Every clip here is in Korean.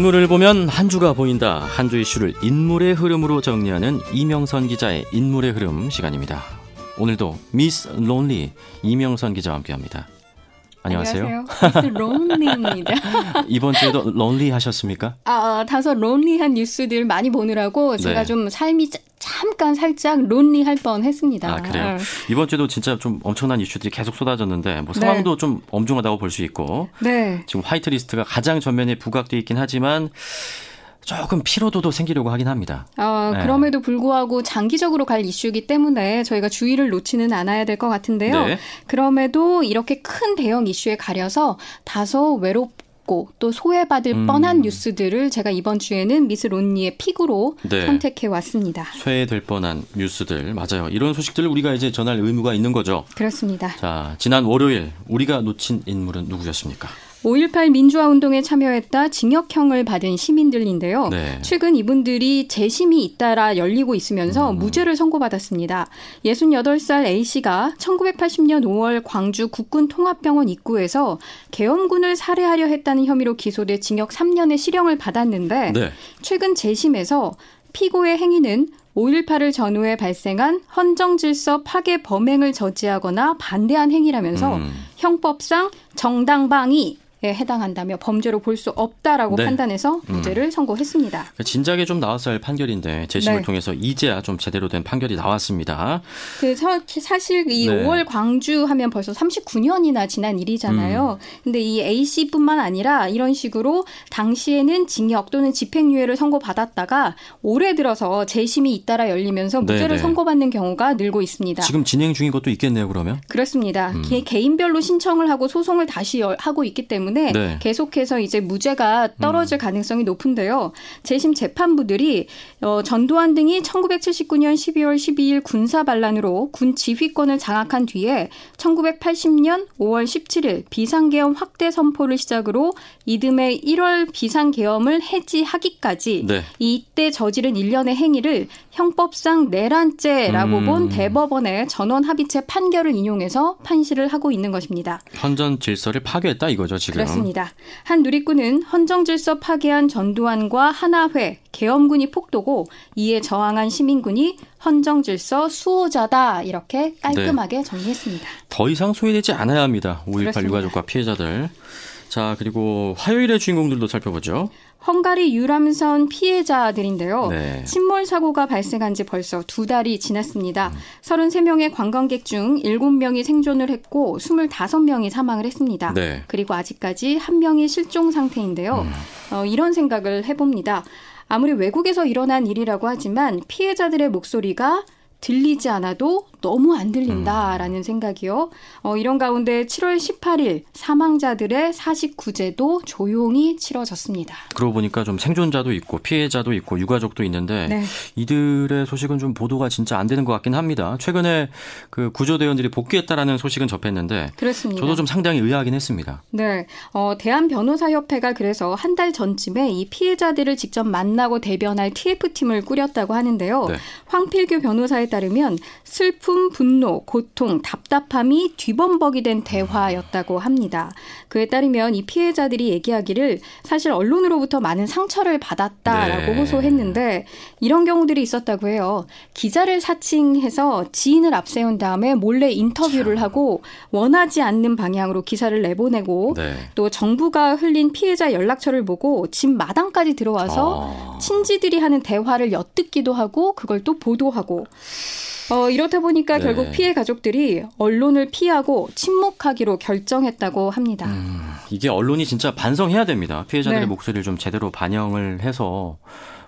인물을 보면 한 주가 보인다. 한 주 이슈를 인물의 흐름으로 정리하는 이명선 기자의 인물의 흐름 시간입니다. 오늘도 미스 론리 이명선 기자와 함께합니다. 안녕하세요. 안녕하세요. 론리입니다. 이번 주에도 론리 하셨습니까? 아, 다소 론리한 뉴스들 많이 보느라고 제가 네. 좀 삶이 짜- 잠깐 살짝 론리할 뻔했습니다. 아 그래요. 이번 주에도 진짜 좀 엄청난 이슈들이 계속 쏟아졌는데 뭐 상황도 좀 엄중하다고 볼 수 있고 네. 지금 화이트리스트가 가장 전면에 부각돼 있긴 하지만 조금 피로도도 생기려고 하긴 합니다. 어, 네. 그럼에도 불구하고 장기적으로 갈 이슈이기 때문에 저희가 주의를 놓지는 않아야 될 것 같은데요. 네. 그럼에도 이렇게 큰 대형 이슈에 가려서 다소 외롭 고 또 소외받을 음. 뻔한 뉴스들을 제가 이번 주에는 미스 론리의 픽으로 네. 선택해 왔습니다. 쇠될 뻔한 뉴스들 맞아요. 이런 소식들을 우리가 이제 전할 의무가 있는 거죠. 그렇습니다. 자, 지난 월요일 우리가 놓친 인물은 누구였습니까? 5.18 민주화 운동에 참여했다 징역형을 받은 시민들인데요. 네. 최근 이분들이 재심이 잇따라 열리고 음. 있으면서 무죄를 선고받았습니다. 68살 A씨가 1980년 5월 광주 국군통합병원 입구에서 계엄군을 살해하려 했다는 혐의로 기소돼 징역 3년의 실형을 받았는데 네. 최근 재심에서 피고의 행위는 5.18을 전후에 발생한 헌정질서 파괴 범행을 저지하거나 반대한 행위라면서 음. 형법상 정당방위에 해당한다며 범죄로 볼 수 없다라고 네. 판단해서 무죄를 선고했습니다. 진작에 좀 나왔어야 할 판결인데 재심을 네. 통해서 이제야 좀 제대로 된 판결이 나왔습니다. 그 서- 사실 이 네. 5월 광주 하면 벌써 39년이나 지난 일이잖아요. 음. 근데 이 A 씨뿐만 아니라 이런 식으로 당시에는 징역 또는 집행유예를 선고받았다가 올해 들어서 재심이 잇따라 열리면서 네, 무죄를 네. 선고받는 경우가 늘고 있습니다. 지금 진행 중인 것도 있겠네요, 그러면. 그렇습니다. 음. 개, 개인별로 신청을 하고 소송을 다시 열- 하고 있기 때문에 네. 계속해서 이제 무죄가 떨어질 가능성이 높은데요. 재심 재판부들이 어, 전두환 등이 1979년 12월 12일 군사 반란으로 군 지휘권을 장악한 뒤에 1980년 5월 17일 비상계엄 확대 선포를 시작으로 이듬해 1월 비상계엄을 해지하기까지 네. 이때 저지른 일련의 행위를 형법상 내란죄라고 음. 본 대법원의 전원 합의체 판결을 인용해서 판시를 하고 있는 것입니다. 헌전 질서를 파괴했다 이거죠, 지금. 그렇습니다. 한 누리꾼은 헌정 질서 파괴한 전두환과 하나회, 계엄군이 폭도고 이에 저항한 시민군이 헌정 질서 수호자다 이렇게 깔끔하게 정리했습니다. 더 이상 소외되지 않아야 합니다. 5.18 그렇습니다. 유가족과 피해자들. 자, 그리고 화요일의 주인공들도 살펴보죠. 헝가리 유람선 피해자들인데요. 네. 침몰 사고가 발생한 지 벌써 두 달이 음. 지났습니다. 33명의 관광객 중 7명이 생존을 했고 25명이 사망을 했습니다. 네. 음. 그리고 아직까지 한 명이 실종 상태인데요. 어, 이런 생각을 해봅니다. 아무리 외국에서 일어난 일이라고 하지만 피해자들의 목소리가 들리지 않아도 너무 안 들린다라는 생각이요. 어, 이런 가운데 7월 18일 사망자들의 사식 구제도 조용히 치러졌습니다. 그러고 보니까 좀 생존자도 있고 피해자도 있고 유가족도 있는데 네. 이들의 소식은 좀 보도가 진짜 안 되는 것 같긴 합니다. 최근에 그 구조대원들이 복귀했다라는 소식은 접했는데 그렇습니다. 저도 좀 상당히 의아하긴 했습니다. 네, 어, 대한 변호사협회가 그래서 한 달 전쯤에 이 피해자들을 직접 만나고 대변할 TF팀을 꾸렸다고 하는데요. 네. 황필규 변호사에 따르면 슬 픔, 분노, 고통, 답답함이 뒤범벅이 된 대화였다고 합니다. 그에 따르면 이 피해자들이 얘기하기를 사실 언론으로부터 많은 상처를 받았다라고 네. 호소했는데 이런 경우들이 있었다고 해요. 기자를 사칭해서 지인을 앞세운 다음에 몰래 인터뷰를 하고 원하지 않는 방향으로 기사를 내보내고 네. 또 정부가 흘린 피해자 연락처를 보고 집 마당까지 들어와서 아. 친지들이 하는 대화를 엿듣기도 하고 그걸 또 보도하고 어, 이렇다 보니까 네. 결국 피해 가족들이 언론을 피하고 침묵하기로 결정했다고 합니다. 음, 이게 언론이 진짜 반성해야 됩니다. 피해자들의 네. 목소리를 좀 제대로 반영을 해서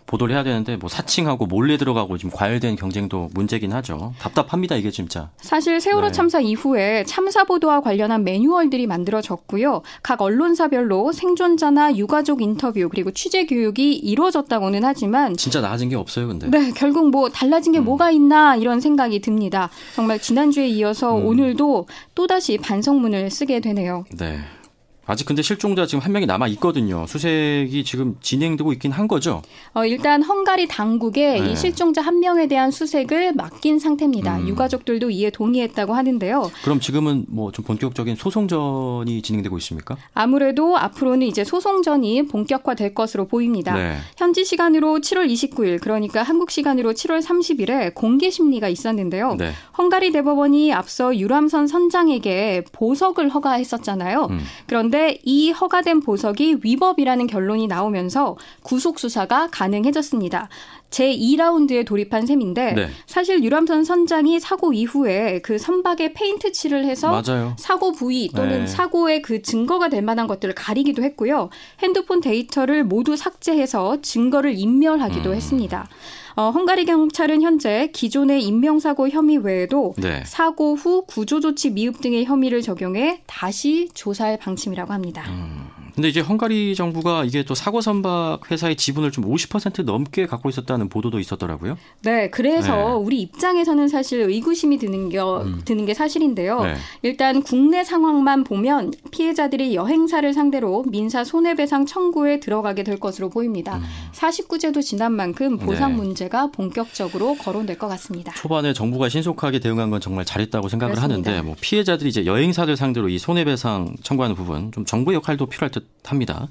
보도를 해야 되는데 뭐 사칭하고 몰래 들어가고 지금 과열된 경쟁도 문제긴 하죠. 답답합니다 이게 진짜. 사실 세월호 네. 참사 이후에 참사 보도와 관련한 매뉴얼들이 만들어졌고요. 각 언론사별로 생존자나 유가족 인터뷰 그리고 취재 교육이 이루어졌다고는 하지만 진짜 나아진 게 없어요 근데. 네, 결국 뭐 달라진 게 음. 뭐가 있나 이런 생각이 듭니다. 정말 지난주에 이어서 음. 오늘도 또다시 반성문을 쓰게 되네요. 네. 아직 근데 실종자 지금 한 명이 남아 있거든요. 수색이 지금 진행되고 있긴 한 거죠. 어, 일단 헝가리 당국에 네. 이 실종자 한 명에 대한 수색을 맡긴 상태입니다. 음. 유가족들도 이에 동의했다고 하는데요. 그럼 지금은 뭐 좀 본격적인 소송전이 진행되고 있습니까? 아무래도 앞으로는 이제 소송전이 본격화될 것으로 보입니다. 네. 현지 시간으로 7월 29일, 그러니까 한국 시간으로 7월 30일에 공개 심리가 있었는데요. 네. 헝가리 대법원이 앞서 유람선 선장에게 보석을 허가했었잖아요. 음. 그런데 이 허가된 보석이 위법이라는 결론이 나오면서 구속 수사가 가능해졌습니다. 제 2라운드에 돌입한 셈인데 네. 사실 유람선 선장이 사고 이후에 그 선박에 페인트 칠을 해서 맞아요. 사고 부위 또는 네. 사고의 그 증거가 될 만한 것들을 가리기도 했고요. 핸드폰 데이터를 모두 삭제해서 증거를 인멸하기도 음. 했습니다. 어, 헝가리 경찰은 현재 기존의 인명사고 혐의 외에도 네. 사고 후 구조조치 미흡 등의 혐의를 적용해 다시 조사할 방침이라고 합니다. 음. 근데 이제 헝가리 정부가 이게 또 사고 선박 회사의 지분을 좀 50% 넘게 갖고 있었다는 보도도 있었더라고요. 네, 그래서 네. 우리 입장에서는 사실 의구심이 드는 게 음. 드는 게 사실인데요. 네. 일단 국내 상황만 보면 피해자들이 여행사를 상대로 민사 손해배상 청구에 들어가게 될 것으로 보입니다. 음. 49제도 지난 만큼 보상 네. 문제가 본격적으로 거론될 것 같습니다. 초반에 정부가 신속하게 대응한 건 정말 잘했다고 생각을 그렇습니다. 하는데 뭐 피해자들이 이제 여행사들 상대로 이 손해배상 청구하는 부분 좀 정부 역할도 필요할 듯 합니다.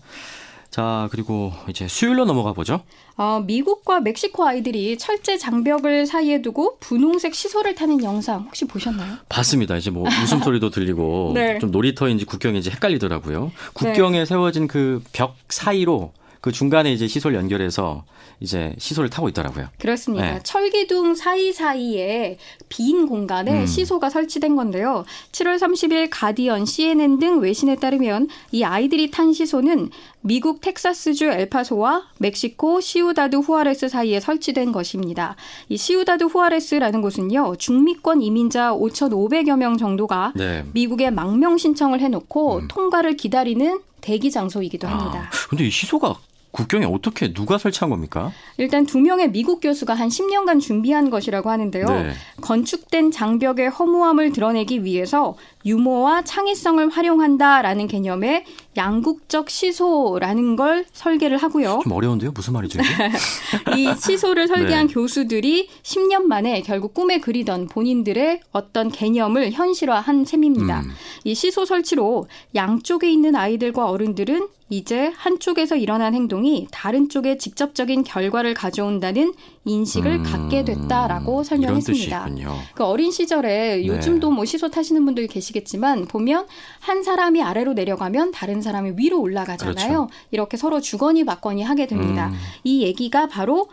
자 그리고 이제 수요일로 넘어가 보죠. 어, 미국과 멕시코 아이들이 철제 장벽을 사이에 두고 분홍색 시소를 타는 영상 혹시 보셨나요? 봤습니다. 이제 뭐 웃음소리도 들리고 네. 좀 놀이터인지 국경인지 헷갈리더라고요. 국경에 세워진 그 벽 사이로 그 중간에 이제 시소를 연결해서 이제 시소를 타고 있더라고요. 그렇습니다. 네. 철기둥 사이사이에 빈 공간에 음. 시소가 설치된 건데요. 7월 30일 가디언, CNN 등 외신에 따르면 이 아이들이 탄 시소는 미국 텍사스주 엘파소와 멕시코 시우다드 후아레스 사이에 설치된 것입니다. 이 시우다드 후아레스라는 곳은요. 중미권 이민자 5,500여 명 정도가 네. 미국에 망명 신청을 해놓고 음. 통과를 기다리는 대기 장소이기도 합니다. 아, 근데 이 시소가 국경에 어떻게 누가 설치한 겁니까? 일단 두 명의 미국 교수가 한 10년간 준비한 것이라고 하는데요. 네. 건축된 장벽의 허무함을 드러내기 위해서 유머와 창의성을 활용한다라는 개념의 양국적 시소라는 걸 설계를 하고요. 좀 어려운데요. 무슨 말이죠? 이 시소를 설계한 네. 교수들이 10년 만에 결국 꿈에 그리던 본인들의 어떤 개념을 현실화한 셈입니다. 음. 이 시소 설치로 양쪽에 있는 아이들과 어른들은 이제 한쪽에서 일어난 행동이 다른 쪽에 직접적인 결과를 가져온다는 인식을 음, 갖게 됐다라고 설명했습니다. 그 어린 시절에 요즘도 뭐 시소 타시는 분들 계시겠지만 보면 한 사람이 아래로 내려가면 다른 사람이 위로 올라가잖아요. 그렇죠. 이렇게 서로 주거니 받거니 하게 됩니다. 음. 이 얘기가 바로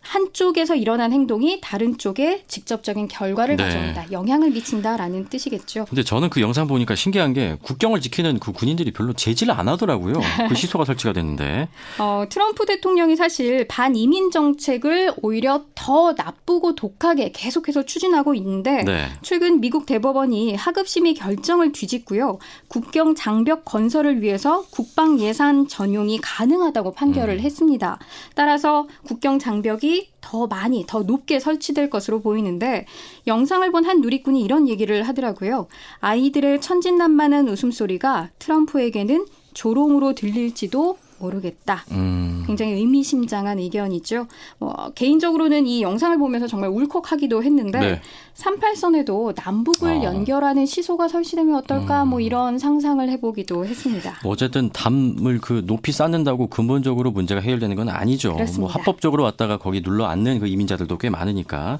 한쪽에서 일어난 행동이 다른 쪽에 직접적인 결과를 네. 가져온다, 영향을 미친다라는 뜻이겠죠. 근데 저는 그 영상 보니까 신기한 게 국경을 지키는 그 군인들이 별로 제지를 안 하더라고요. 그 시소가 설치가 됐는데. 어, 트럼프 대통령이 사실 반이민 정책을 오히려 더 나쁘고 독하게 계속해서 추진하고 있는데 네. 최근 미국 대법원이 하급심의 결정을 뒤집고요. 국경 장벽 건설을 위해서 국방 예산 전용이 가능하다고 판결을 음. 했습니다. 따라서 국경 장벽이 더 많이 더 높게 설치될 것으로 보이는데 영상을 본 한 누리꾼이 이런 얘기를 하더라고요. 아이들의 천진난만한 웃음소리가 트럼프에게는 조롱으로 들릴지도 모르겠다. 음. 굉장히 의미심장한 의견이죠. 뭐 개인적으로는 이 영상을 보면서 정말 울컥하기도 했는데 네. 38선에도 남북을 어. 연결하는 시소가 설치되면 어떨까 음. 뭐 이런 상상을 해보기도 했습니다. 어쨌든 담을 그 높이 쌓는다고 근본적으로 문제가 해결되는 건 아니죠. 그렇습니다. 뭐 합법적으로 왔다가 거기 눌러 앉는 그 이민자들도 꽤 많으니까.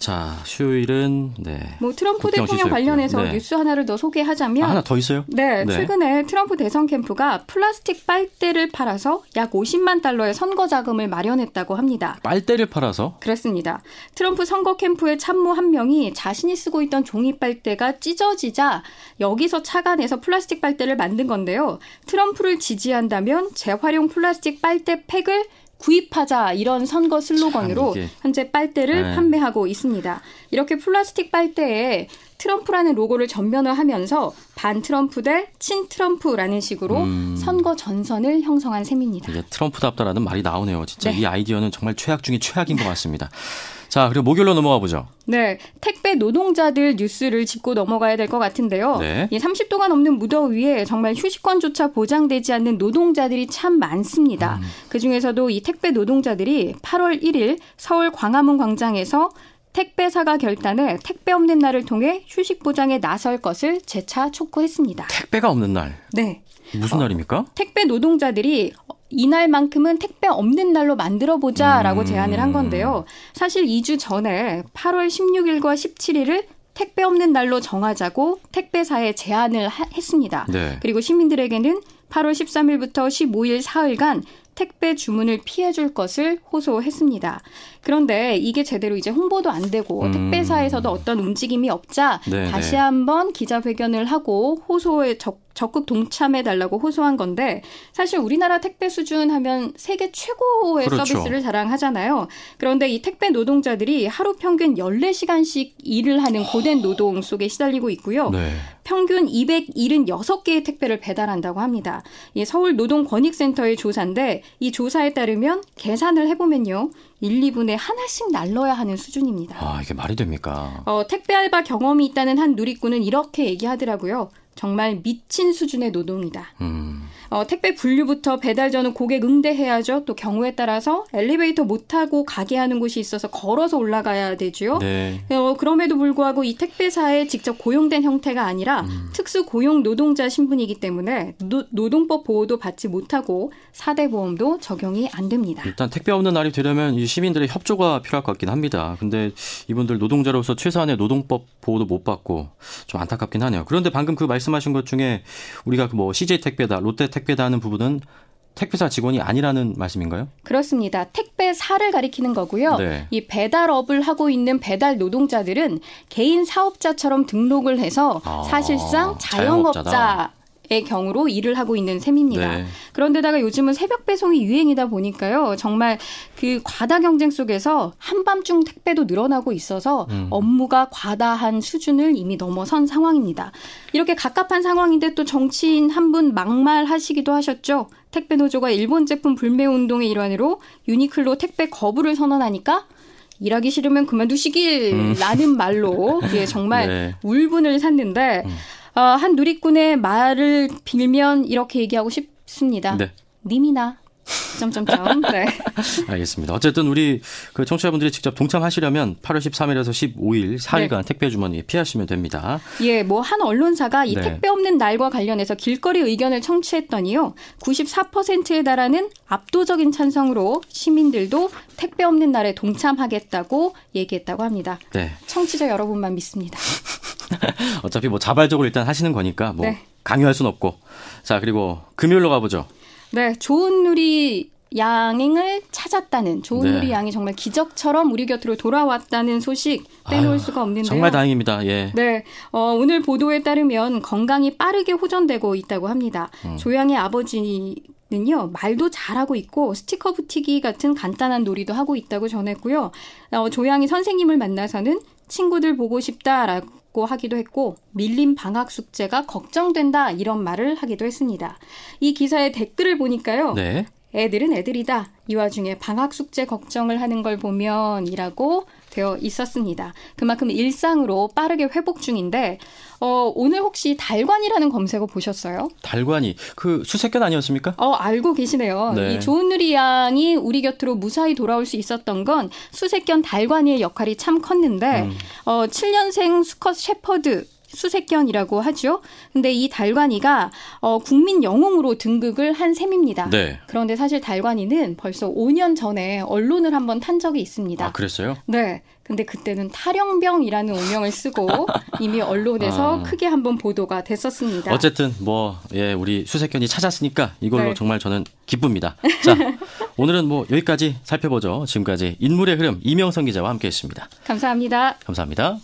자, 수요일은 네. 뭐 트럼프 대통령. 관련해서 네. 뉴스 하나를 더 소개하자면 아, 하나 더 있어요? 네, 네. 최근에 트럼프 대선 캠프가 플라스틱 빨대를 팔아서 약 50만 달러의 선거 자금을 마련했다고 합니다. 빨대를 팔아서 그렇습니다. 트럼프 선거 캠프의 참모 한 명이 자신이 쓰고 있던 종이 빨대가 찢어지자 여기서 착안해서 플라스틱 빨대를 만든 건데요. 트럼프를 지지한다면 재활용 플라스틱 빨대 팩을 구입하자 이런 선거 슬로건으로. 현재 빨대를 네. 판매하고 있습니다. 이렇게 플라스틱 빨대에 트럼프라는 로고를 전면화하면서 반 트럼프 대 친 트럼프라는 식으로 음. 선거 전선을 형성한 셈입니다. 이제 트럼프답다라는 말이 나오네요. 진짜 네. 이 아이디어는 정말 최악 중의 최악인 것 같습니다. 자, 그리고 목요일로 넘어가 보죠. 네. 택배 노동자들 뉴스를 짚고 넘어가야 될 것 같은데요. 네. 이 30도가 넘는 무더위에 정말 휴식권조차 보장되지 않는 노동자들이 참 많습니다. 음. 그 중에서도 이 택배 노동자들이 8월 1일 서울 광화문 광장에서 택배사가 결단해 택배 없는 날을 통해 휴식 보장에 나설 것을 재차 촉구했습니다. 택배가 없는 날? 네. 무슨 어, 날입니까? 택배 노동자들이 이날만큼은 택배 없는 날로 만들어 보자라고 음. 제안을 한 건데요. 사실 2주 전에 8월 16일과 17일을 택배 없는 날로 정하자고 택배사에 제안을 하, 했습니다. 네. 그리고 시민들에게는 8월 13일부터 15일 사흘간 택배 주문을 피해줄 것을 호소했습니다. 그런데 이게 제대로 이제 홍보도 안 되고 음. 택배사에서도 어떤 움직임이 없자 네, 다시 네. 한번 기자회견을 하고 호소에 적 적극 동참해 달라고 호소한 건데 사실 우리나라 택배 수준 하면 세계 최고의 그렇죠. 서비스를 자랑하잖아요. 그런데 이 택배 노동자들이 하루 평균 14시간씩 일을 하는 고된 노동 속에 시달리고 있고요. 네. 평균 276개의 택배를 배달한다고 합니다. 이 서울 노동권익센터의 조사인데 이 조사에 따르면 계산을 해보면요. 1, 2분에 하나씩 날러야 하는 수준입니다. 아, 이게 말이 됩니까? 어, 택배 알바 경험이 있다는 한 누리꾼은 이렇게 얘기하더라고요. 정말 미친 수준의 노동이다. 음. 어, 택배 분류부터 배달 전후 고객 응대해야죠. 또 경우에 따라서 엘리베이터 못 타고 가게 하는 곳이 있어서 걸어서 올라가야 되죠. 네. 어, 그럼에도 불구하고 이 택배사에 직접 고용된 형태가 아니라 음. 특수 고용 노동자 신분이기 때문에 노, 노동법 보호도 받지 못하고 사대 보험도 적용이 안 됩니다. 일단 택배 없는 날이 되려면 이 시민들의 협조가 필요할 것 같긴 합니다. 근데 이분들 노동자로서 최소한의 노동법 보호도 못 받고 좀 안타깝긴 하네요. 그런데 방금 그 말씀하신 것 중에 우리가 그뭐 CJ 택배다, 롯데 택배 택배다 하는 부분은 택배사 직원이 아니라는 말씀인가요? 그렇습니다. 택배사를 가리키는 거고요. 네. 이 배달업을 하고 있는 배달 노동자들은 개인 사업자처럼 등록을 해서 아, 사실상 자영업자 자영업자다. 의 경우로 일을 하고 있는 셈입니다. 네. 그런데다가 요즘은 새벽 배송이 유행이다 보니까요. 정말 그 과다 경쟁 속에서 한밤중 택배도 늘어나고 있어서 음. 업무가 과다한 수준을 이미 넘어선 상황입니다. 이렇게 갑갑한 상황인데 또 정치인 한 분 막말하시기도 하셨죠. 택배 노조가 일본 제품 불매 운동의 일환으로 유니클로 택배 거부를 선언하니까 일하기 싫으면 그만두시길라는 음. 말로 예, 정말 네. 울분을 샀는데 음. 어, 한 누리꾼의 말을 빌면 이렇게 얘기하고 싶습니다. 네. 님이나 점점점. 네. 알겠습니다. 어쨌든 우리 그 청취자분들이 직접 동참하시려면 8월 13일에서 15일 4일간 네. 택배 주머니 피하시면 됩니다. 예, 뭐 한 언론사가 이 네. 택배 없는 날과 관련해서 길거리 의견을 청취했더니요. 94%에 달하는 압도적인 찬성으로 시민들도 택배 없는 날에 동참하겠다고 얘기했다고 합니다. 네. 청취자 여러분만 믿습니다. 어차피 뭐 자발적으로 일단 하시는 거니까 뭐 네. 강요할 순 없고. 자, 그리고 금요일로 가보죠. 네, 좋은 누리 양을 찾았다는 좋은 네. 누리 양이 정말 기적처럼 우리 곁으로 돌아왔다는 소식 빼놓을 아유, 수가 없는데요. 정말 다행입니다. 예. 네, 어, 오늘 보도에 따르면 건강이 빠르게 호전되고 있다고 합니다. 음. 조양의 아버지 는요 말도 잘하고 있고 스티커 붙이기 같은 간단한 놀이도 하고 있다고 전했고요. 어, 조양이 선생님을 만나서는 친구들 보고 싶다라고 고 하기도 했고 밀린 방학 숙제가 걱정된다 이런 말을 하기도 했습니다. 이 기사의 댓글을 보니까요. 네. 애들은 애들이다. 이 와중에 방학 숙제 걱정을 하는 걸 보면이라고 되어 있었습니다. 그만큼 일상으로 빠르게 회복 중인데 어, 오늘 혹시 달관이라는 검색어 보셨어요? 달관이 그 수색견 아니었습니까? 어, 알고 계시네요. 네. 이 좋은 누리 양이 우리 곁으로 무사히 돌아올 수 있었던 건 수색견 달관이의 역할이 참 컸는데 음. 어, 7년생 수컷 셰퍼드 수색견이라고 하죠. 근데 이 달관이가 어, 국민 영웅으로 등극을 한 셈입니다. 네. 그런데 사실 달관이는 벌써 5년 전에 언론을 한번 탄 적이 있습니다. 아, 그랬어요? 네. 근데 그때는 탈영병이라는 오명을 쓰고 이미 언론에서 아. 크게 한번 보도가 됐었습니다. 어쨌든 뭐 예, 우리 수색견이 찾았으니까 이걸로 네. 정말 저는 기쁩니다. 자, 오늘은 뭐 여기까지 살펴보죠. 지금까지 인물의 흐름 이명선 기자와 함께했습니다. 감사합니다. 감사합니다.